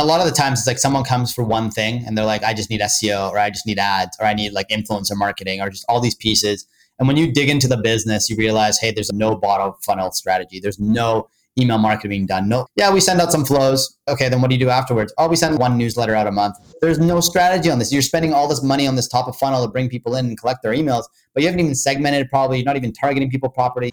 a lot of the times it's like someone comes for one thing and they're like, I just need SEO or I just need ads or I need like influencer marketing or just all these pieces. And when you dig into the business, you realize, hey, there's no bottom funnel strategy. There's no email marketing being done. No, yeah, we send out some flows. Okay, then what do you do afterwards? Oh, we send one newsletter out a month. There's no strategy on this. You're spending all this money on this top of funnel to bring people in and collect their emails, but you haven't even segmented it properly. You're not even targeting people properly.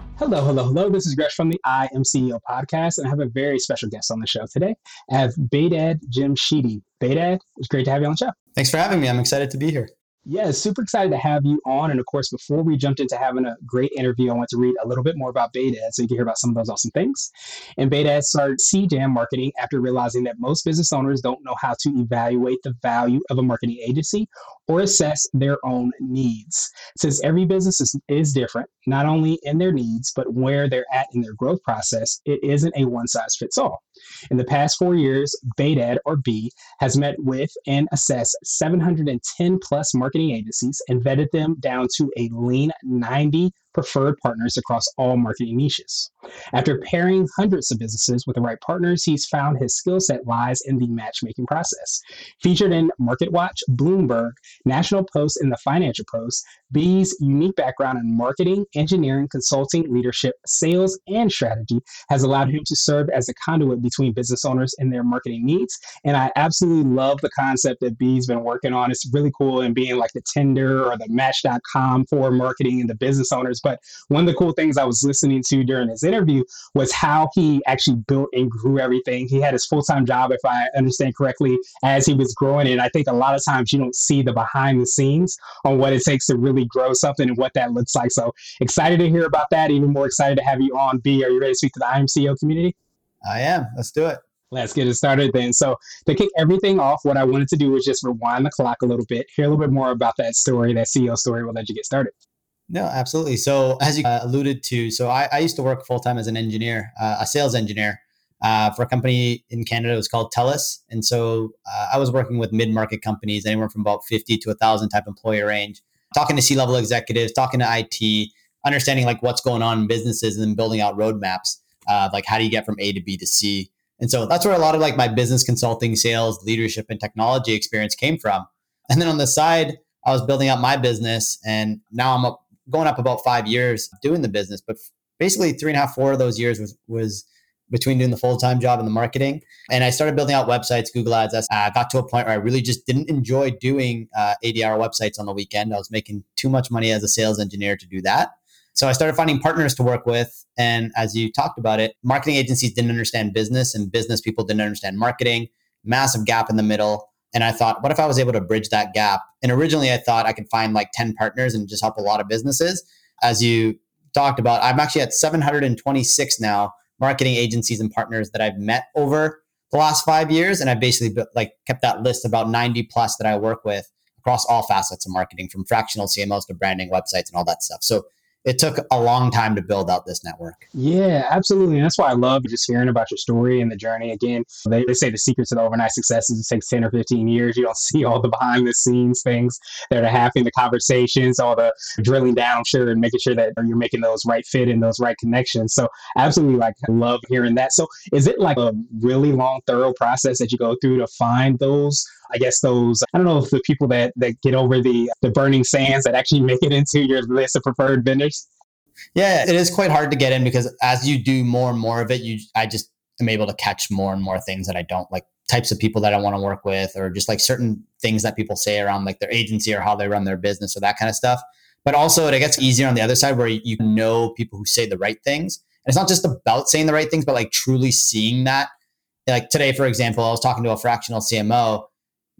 Hello, hello, hello. This is Gresh from the I Am CEO podcast, and I have a very special guest on the show today. I have Behdad Jamshidi. Behdad, it's great to have you on the show. Thanks for having me. I'm excited to be here. Yeah, super excited to have you on. And of course, before we jumped into having a great interview, I want to read a little bit more about Behdad so you can hear about some of those awesome things. And Behdad started CJAM marketing after realizing that most business owners don't know how to evaluate the value of a marketing agency or assess their own needs. Since every business is, is different, not only in their needs, but where they're at in their growth process, it isn't a one size fits all. In the past four years, Behdad or B has met with and assessed 710 plus marketing agencies and vetted them down to a lean 90 preferred partners across all marketing niches. After pairing hundreds of businesses with the right partners, he's found his skill set lies in the matchmaking process. Featured in MarketWatch, Bloomberg, National Post, and the Financial Post, B's unique background in marketing, engineering, consulting, leadership, sales, and strategy has allowed him to serve as a conduit between business owners and their marketing needs. And I absolutely love the concept that B's been working on. It's really cool and being like the Tinder or the Match.com for marketing and the business owners but one of the cool things I was listening to during his interview was how he actually built and grew everything. He had his full time job, if I understand correctly, as he was growing. And I think a lot of times you don't see the behind the scenes on what it takes to really grow something and what that looks like. So excited to hear about that. Even more excited to have you on. B, are you ready to speak to the I Am CEO community? I am. Let's do it. Let's get it started then. So, to kick everything off, what I wanted to do was just rewind the clock a little bit, hear a little bit more about that story, that CEO story. We'll let you get started. No, absolutely. So, as you uh, alluded to, so I, I, used to work full time as an engineer, uh, a sales engineer uh, for a company in Canada. It was called TELUS. And so uh, I was working with mid market companies, anywhere from about 50 to 1,000 type employee range, talking to C level executives, talking to IT, understanding like what's going on in businesses and then building out roadmaps. Uh, like, how do you get from A to B to C? And so that's where a lot of like my business consulting, sales, leadership, and technology experience came from. And then on the side, I was building out my business, and now I'm up going up about five years doing the business, but basically three and a half, four of those years was was between doing the full time job and the marketing. And I started building out websites, Google Ads. I got to a point where I really just didn't enjoy doing uh, ADR websites on the weekend. I was making too much money as a sales engineer to do that. So I started finding partners to work with. And as you talked about it, marketing agencies didn't understand business and business people didn't understand marketing, massive gap in the middle. And I thought, what if I was able to bridge that gap? And originally I thought I could find like 10 partners and just help a lot of businesses. As you talked about, I'm actually at 726 now marketing agencies and partners that I've met over the last five years. And I basically like kept that list about 90 plus that I work with across all facets of marketing from fractional CMOs to branding websites and all that stuff. So it took a long time to build out this network. Yeah, absolutely. And that's why I love just hearing about your story and the journey. Again, they, they say the secret to the overnight success is it takes 10 or 15 years. You don't see all the behind the scenes things that are happening, the conversations, all the drilling down, I'm sure, and making sure that you're making those right fit and those right connections. So absolutely like I love hearing that. So is it like a really long, thorough process that you go through to find those I guess those I don't know if the people that that get over the the burning sands that actually make it into your list of preferred vendors. Yeah, it is quite hard to get in because as you do more and more of it, you I just am able to catch more and more things that I don't like types of people that I want to work with or just like certain things that people say around like their agency or how they run their business or that kind of stuff. But also it gets easier on the other side where you know people who say the right things. And it's not just about saying the right things, but like truly seeing that. Like today, for example, I was talking to a fractional CMO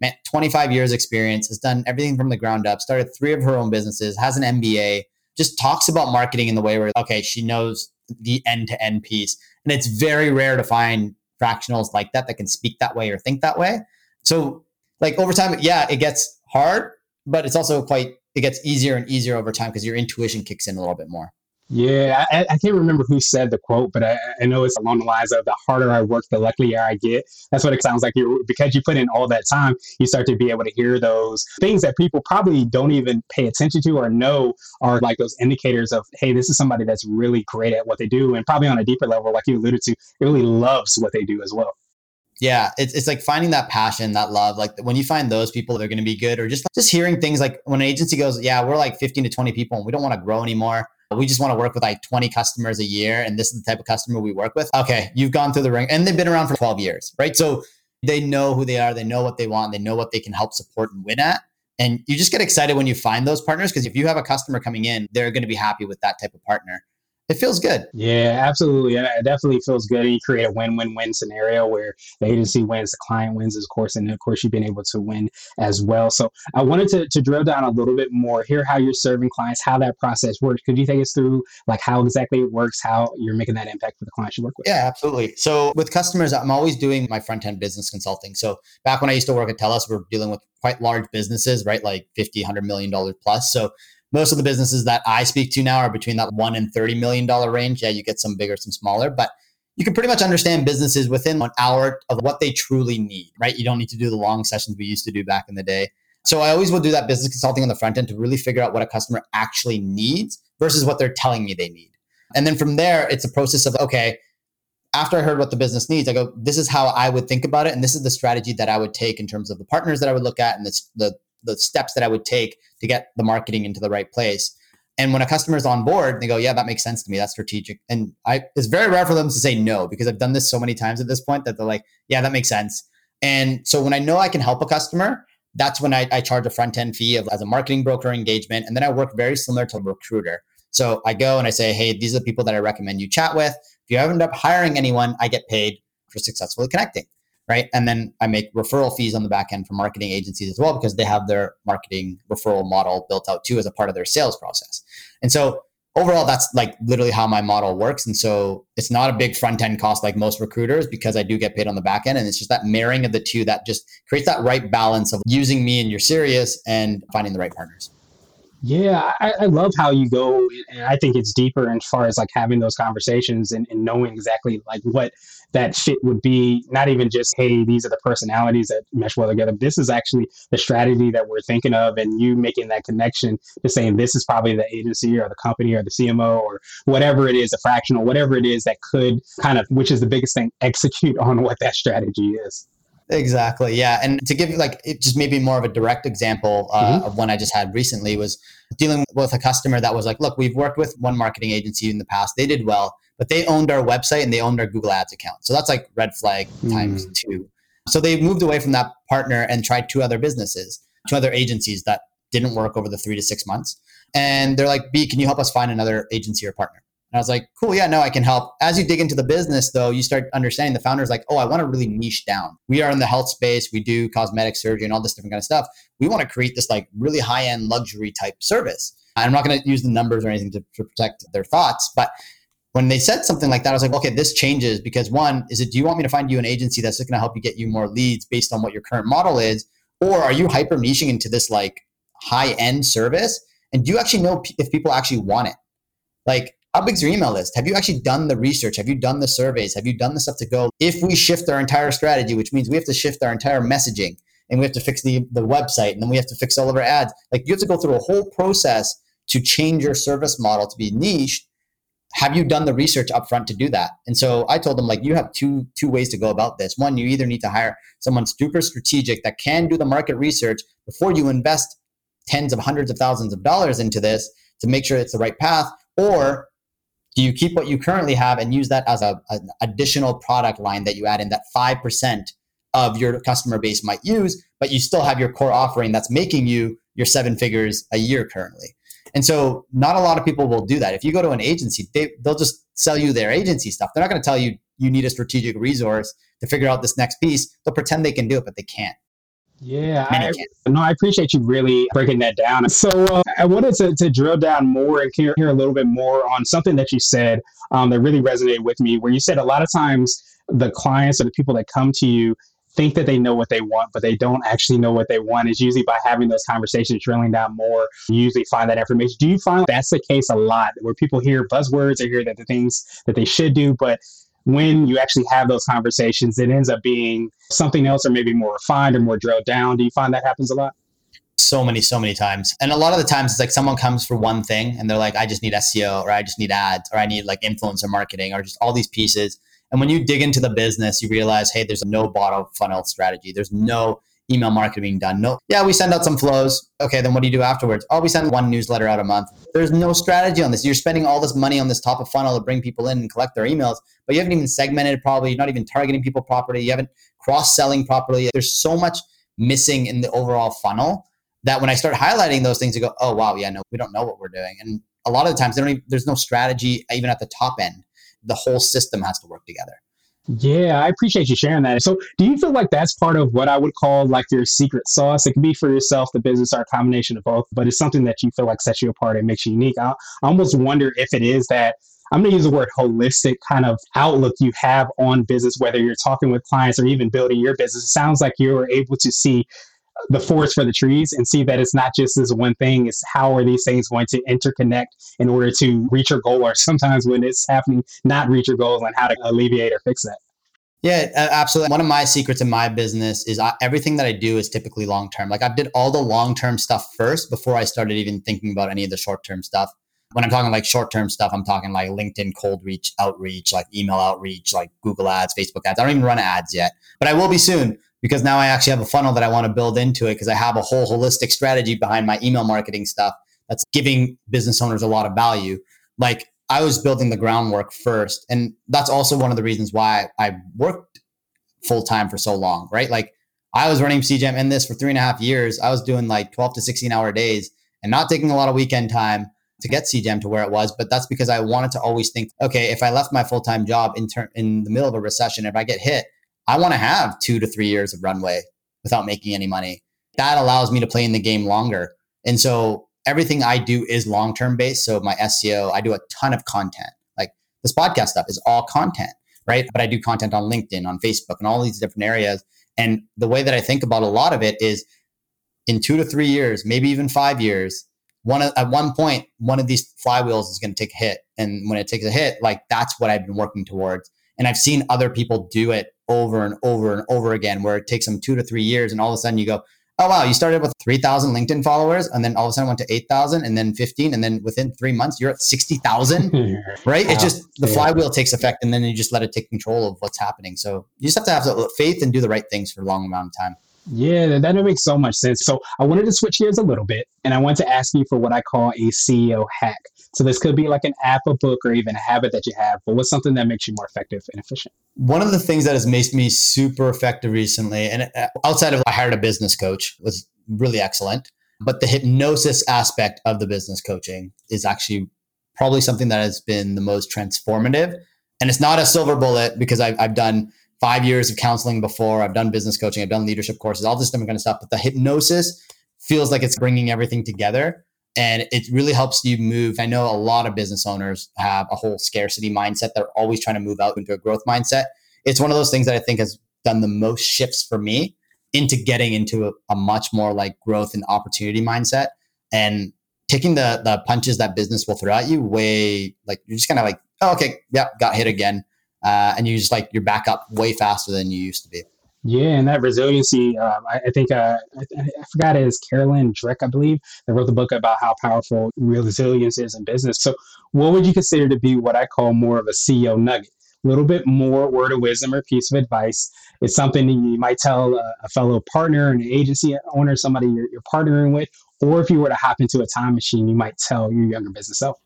man, 25 years experience, has done everything from the ground up, started three of her own businesses, has an MBA, just talks about marketing in the way where, okay, she knows the end to end piece. And it's very rare to find fractionals like that that can speak that way or think that way. So like over time, yeah, it gets hard, but it's also quite it gets easier and easier over time because your intuition kicks in a little bit more. Yeah, I, I, can't remember who said the quote, but I, I, know it's along the lines of the harder I work, the luckier I get. That's what it sounds like. You because you put in all that time, you start to be able to hear those things that people probably don't even pay attention to or know are like those indicators of, hey, this is somebody that's really great at what they do, and probably on a deeper level, like you alluded to, really loves what they do as well. Yeah, it's, it's like finding that passion, that love. Like when you find those people, they're going to be good. Or just just hearing things like when an agency goes, yeah, we're like 15 to 20 people and we don't want to grow anymore we just want to work with like 20 customers a year and this is the type of customer we work with. Okay you've gone through the ring and they've been around for 12 years right? So they know who they are they know what they want they know what they can help support and win at. And you just get excited when you find those partners because if you have a customer coming in they're going to be happy with that type of partner it feels good. Yeah, absolutely. And it definitely feels good. And you create a win win win scenario where the agency wins, the client wins, of course, and of course, you've been able to win as well. So I wanted to, to drill down a little bit more, hear how you're serving clients, how that process works. Could you take us through like how exactly it works, how you're making that impact for the clients you work with? Yeah, absolutely. So with customers, I'm always doing my front end business consulting. So back when I used to work at TELUS, we're dealing with quite large businesses, right? Like 50, 100 million dollars plus. So most of the businesses that I speak to now are between that one and $30 million range. Yeah, you get some bigger, some smaller, but you can pretty much understand businesses within an hour of what they truly need, right? You don't need to do the long sessions we used to do back in the day. So I always will do that business consulting on the front end to really figure out what a customer actually needs versus what they're telling me they need. And then from there, it's a process of, okay, after I heard what the business needs, I go, this is how I would think about it. And this is the strategy that I would take in terms of the partners that I would look at and the, the the steps that I would take to get the marketing into the right place. And when a customer is on board, they go, "Yeah, that makes sense to me. That's strategic." And I, it's very rare for them to say no because I've done this so many times at this point that they're like, "Yeah, that makes sense." And so when I know I can help a customer, that's when I, I charge a front end fee of, as a marketing broker engagement, and then I work very similar to a recruiter. So I go and I say, "Hey, these are the people that I recommend you chat with. If you end up hiring anyone, I get paid for successfully connecting." Right? And then I make referral fees on the back end for marketing agencies as well because they have their marketing referral model built out too as a part of their sales process. And so overall, that's like literally how my model works. And so it's not a big front end cost like most recruiters because I do get paid on the back end. And it's just that marrying of the two that just creates that right balance of using me and you're serious and finding the right partners. Yeah, I, I, love how you go, and I think it's deeper as far as like having those conversations and, and knowing exactly like what that fit would be. Not even just hey, these are the personalities that mesh well together. This is actually the strategy that we're thinking of, and you making that connection to saying this is probably the agency or the company or the CMO or whatever it is, a fractional, whatever it is that could kind of, which is the biggest thing, execute on what that strategy is. Exactly. Yeah. And to give you like it just maybe more of a direct example uh, mm-hmm. of one I just had recently was dealing with a customer that was like, look, we've worked with one marketing agency in the past. They did well, but they owned our website and they owned our Google Ads account. So that's like red flag mm. times two. So they moved away from that partner and tried two other businesses, two other agencies that didn't work over the three to six months. And they're like, B, can you help us find another agency or partner? And I was like, cool, yeah, no, I can help. As you dig into the business, though, you start understanding the founders like, oh, I want to really niche down. We are in the health space. We do cosmetic surgery and all this different kind of stuff. We want to create this like really high end luxury type service. I'm not going to use the numbers or anything to, to protect their thoughts, but when they said something like that, I was like, okay, this changes because one, is it do you want me to find you an agency that's just going to help you get you more leads based on what your current model is? Or are you hyper niching into this like high end service? And do you actually know if people actually want it? Like, how big's your email list? Have you actually done the research? Have you done the surveys? Have you done the stuff to go? If we shift our entire strategy, which means we have to shift our entire messaging and we have to fix the, the website and then we have to fix all of our ads, like you have to go through a whole process to change your service model to be niche. Have you done the research upfront to do that? And so I told them like you have two two ways to go about this. One, you either need to hire someone super strategic that can do the market research before you invest tens of hundreds of thousands of dollars into this to make sure it's the right path, or do you keep what you currently have and use that as a, an additional product line that you add in that 5% of your customer base might use, but you still have your core offering that's making you your seven figures a year currently. And so not a lot of people will do that. If you go to an agency, they, they'll just sell you their agency stuff. They're not going to tell you you need a strategic resource to figure out this next piece. They'll pretend they can do it, but they can't. Yeah, I, no, I appreciate you really breaking that down. So uh, I wanted to, to drill down more and hear, hear a little bit more on something that you said um, that really resonated with me, where you said a lot of times the clients or the people that come to you, think that they know what they want, but they don't actually know what they want. Is usually by having those conversations, drilling down more, you usually find that information. Do you find that's the case a lot where people hear buzzwords or hear that the things that they should do, but when you actually have those conversations, it ends up being something else or maybe more refined or more drilled down. Do you find that happens a lot? So many, so many times. And a lot of the times it's like someone comes for one thing and they're like, I just need SEO or I just need ads or I need like influencer marketing or just all these pieces. And when you dig into the business, you realize, hey, there's no bottom funnel strategy. There's no email marketing being done. No, yeah, we send out some flows. Okay, then what do you do afterwards? Oh, we send one newsletter out a month. There's no strategy on this. You're spending all this money on this top of funnel to bring people in and collect their emails, but you haven't even segmented probably. You're not even targeting people properly. You haven't cross selling properly. There's so much missing in the overall funnel that when I start highlighting those things, you go, oh wow, yeah, no, we don't know what we're doing. And a lot of the times, even, there's no strategy even at the top end. The whole system has to work together. Yeah, I appreciate you sharing that. So, do you feel like that's part of what I would call like your secret sauce? It can be for yourself, the business, or a combination of both, but it's something that you feel like sets you apart and makes you unique. I, I almost wonder if it is that I'm going to use the word holistic kind of outlook you have on business, whether you're talking with clients or even building your business. It sounds like you're able to see the forest for the trees and see that it's not just this one thing. It's how are these things going to interconnect in order to reach your goal or sometimes when it's happening not reach your goals and how to alleviate or fix that. Yeah absolutely. One of my secrets in my business is I, everything that i do is typically long term like i did all the long term stuff first before i started even thinking about any of the short term stuff. When i'm talking like short term stuff i'm talking like linkedin cold reach outreach like email outreach like google ads facebook ads. I don't even run ads yet but i will be soon because now I actually have a funnel that I want to build into it because I have a whole holistic strategy behind my email marketing stuff that's giving business owners a lot of value. Like I was building the groundwork first. And that's also one of the reasons why I worked full time for so long, right? Like I was running CJAM in this for three and a half years. I was doing like 12 to 16 hour days and not taking a lot of weekend time to get CJAM to where it was. But that's because I wanted to always think, okay, if I left my full time job in, ter- in the middle of a recession, if I get hit, I want to have two to three years of runway without making any money. That allows me to play in the game longer. And so everything I do is long term based. So my SEO, I do a ton of content. Like this podcast stuff is all content, right? But I do content on LinkedIn, on Facebook, and all these different areas. And the way that I think about a lot of it is in two to three years, maybe even five years, one at one point, one of these flywheels is going to take a hit. And when it takes a hit, like that's what I've been working towards. And I've seen other people do it over and over and over again, where it takes them two to three years, and all of a sudden you go, oh wow, you started with 3,000 LinkedIn followers, and then all of a sudden went to 8,000, and then 15, and then within three months you're at 60,000, right? It just the flywheel takes effect, and then you just let it take control of what's happening. So you just have to have faith and do the right things for a long amount of time. Yeah, that makes so much sense. So I wanted to switch gears a little bit, and I want to ask you for what I call a CEO hack. So this could be like an app, a book, or even a habit that you have, but what's something that makes you more effective and efficient? One of the things that has made me super effective recently, and uh, outside of I hired a business coach, was really excellent. But the hypnosis aspect of the business coaching is actually probably something that has been the most transformative. And it's not a silver bullet because I've, I've done five years of counseling before. I've done business coaching. I've done leadership courses, all this different kind of stuff. But the hypnosis feels like it's bringing everything together and it really helps you move. I know a lot of business owners have a whole scarcity mindset. They're always trying to move out into a growth mindset. It's one of those things that I think has done the most shifts for me into getting into a, a much more like growth and opportunity mindset and taking the the punches that business will throw at you way like you're just kind of like oh, okay yeah got hit again uh, and you just like you're back up way faster than you used to be yeah, and that resiliency, um, I, I, think uh, I, I, forgot it is Carolyn Dweck, I believe, that wrote the book about how powerful real resilience is in business. So, what would you consider to be what I call more of a CEO nugget? A little bit more word of wisdom or piece of advice. It's something you might tell a, a fellow partner, an agency owner, somebody you're, you're partnering with, or if you were to hop into a time machine, you might tell your younger business self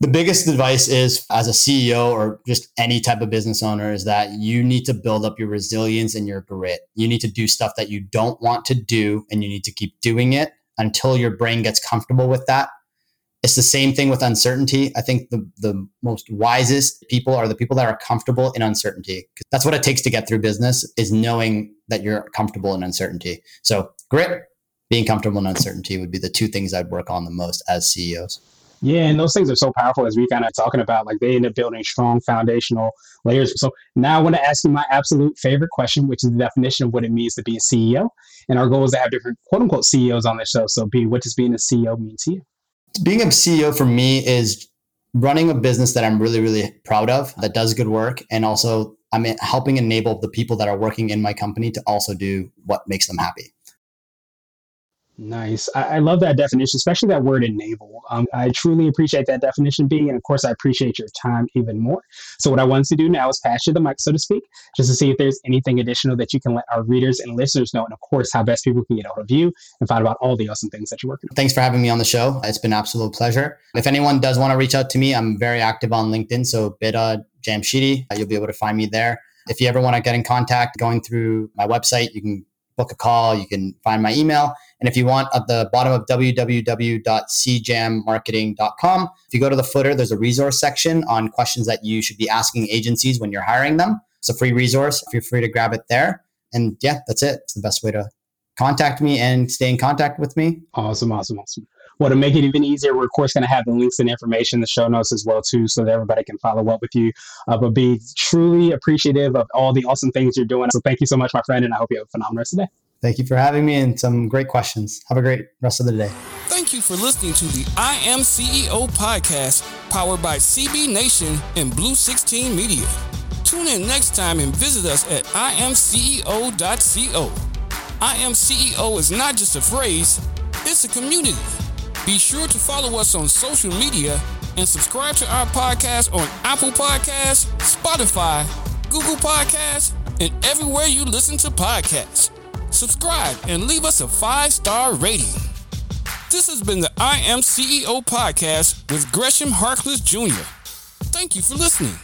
the biggest advice is as a CEO or just any type of business owner is that you need to build up your resilience and your grit. You need to do stuff that you don't want to do and you need to keep doing it until your brain gets comfortable with that. It's the same thing with uncertainty. I think the, the most wisest people are the people that are comfortable in uncertainty. That's what it takes to get through business is knowing that you're comfortable in uncertainty. So grit, being comfortable in uncertainty would be the two things I'd work on the most as CEOs. Yeah, and those things are so powerful as we kind of talking about. Like they end up building strong foundational layers. So now I want to ask you my absolute favorite question, which is the definition of what it means to be a CEO. And our goal is to have different quote unquote CEOs on the show. So, B, what does being a CEO mean to you? Being a CEO for me is running a business that I'm really, really proud of, that does good work, and also I'm helping enable the people that are working in my company to also do what makes them happy. Nice. I, I, love that definition, especially that word enable. Um, I truly appreciate that definition, B. And of course, I appreciate your time even more. So, what I wanted to do now is pass you the mic, so to speak, just to see if there's anything additional that you can let our readers and listeners know. And of course, how best people can get a hold of you and find out all the awesome things that you're working on. Thanks for having me on the show. It's been an absolute pleasure. If anyone does want to reach out to me, I'm very active on LinkedIn. So, Behdad Jamshidi, you'll be able to find me there. If you ever want to get in contact going through my website, you can book a call. You can find my email. And if you want, at the bottom of www.cjammarketing.com, if you go to the footer, there's a resource section on questions that you should be asking agencies when you're hiring them. It's a free resource. Feel free to grab it there. And yeah, that's it. It's the best way to contact me and stay in contact with me. Awesome, awesome, awesome. Well, to make it even easier, we're of course going to have the links and information, the show notes as well too, so that everybody can follow up with you. Uh, but be truly appreciative of all the awesome things you're doing. So thank you so much, my friend, and I hope you have a phenomenal rest of the day. Thank you for having me and some great questions. Have a great rest of the day. Thank you for listening to the I Am CEO podcast powered by CB Nation and Blue 16 Media. Tune in next time and visit us at imceo.co. I Am CEO is not just a phrase, it's a community. Be sure to follow us on social media and subscribe to our podcast on Apple Podcasts, Spotify, Google Podcasts, and everywhere you listen to podcasts subscribe, and leave us a five star rating. This has been the I Am CEO podcast with Gresham Harkless Jr. Thank you for listening.